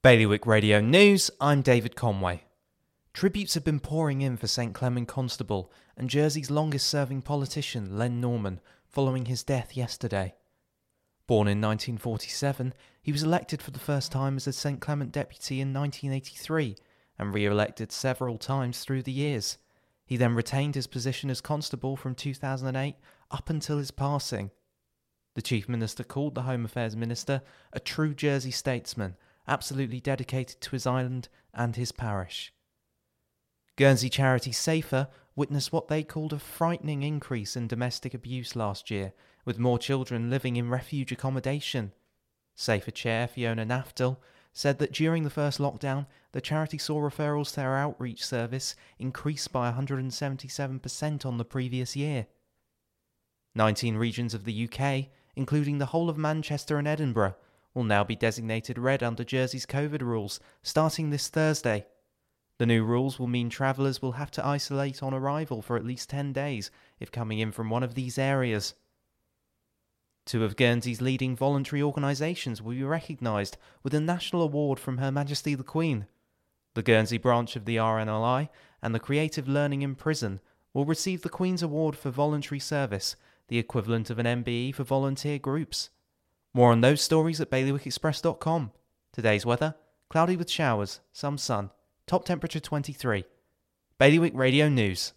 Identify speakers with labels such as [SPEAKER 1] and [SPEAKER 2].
[SPEAKER 1] Bailiwick Radio News, I'm David Conway. Tributes have been pouring in for St Clement Constable and Jersey's longest serving politician, Len Norman, following his death yesterday. Born in 1947, he was elected for the first time as a St Clement deputy in 1983 and re elected several times through the years. He then retained his position as constable from 2008 up until his passing. The Chief Minister called the Home Affairs Minister a true Jersey statesman absolutely dedicated to his island and his parish. Guernsey charity Safer witnessed what they called a frightening increase in domestic abuse last year, with more children living in refuge accommodation. Safer chair Fiona Naftel said that during the first lockdown, the charity saw referrals to their outreach service increase by 177% on the previous year. 19 regions of the UK, including the whole of Manchester and Edinburgh, will now be designated red under Jersey's COVID rules starting this Thursday. The new rules will mean travellers will have to isolate on arrival for at least 10 days if coming in from one of these areas. Two of Guernsey's leading voluntary organisations will be recognised with a national award from Her Majesty the Queen. The Guernsey branch of the RNLI and the Creative Learning in Prison will receive the Queen's Award for Voluntary Service, the equivalent of an MBE for volunteer groups. More on those stories at bailiwickexpress.com. Today's weather cloudy with showers, some sun, top temperature 23. Bailiwick Radio News.